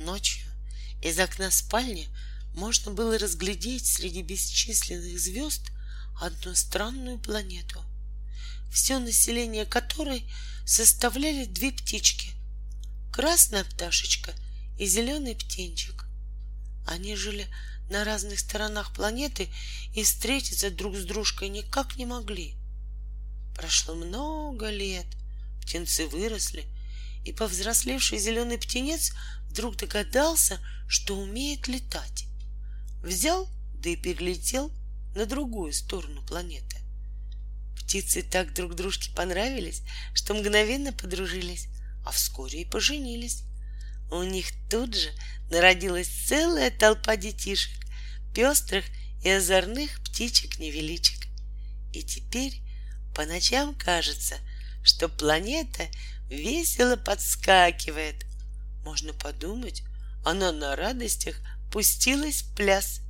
Ночью из окна спальни можно было разглядеть среди бесчисленных звезд одну странную планету, все население которой составляли две птички — красная пташечка и зеленый птенчик. Они жили на разных сторонах планеты и встретиться друг с дружкой никак не могли. Прошло много лет, птенцы выросли, и повзрослевший зеленый птенец вдруг догадался, что умеет летать. Взял, да и перелетел на другую сторону планеты. Птицы так друг дружке понравились, что мгновенно подружились, а вскоре и поженились. У них тут же народилась целая толпа детишек, пестрых и озорных птичек-невеличек. И теперь по ночам кажется, что планета весело подскакивает. Можно подумать, она на радостях пустилась в пляс.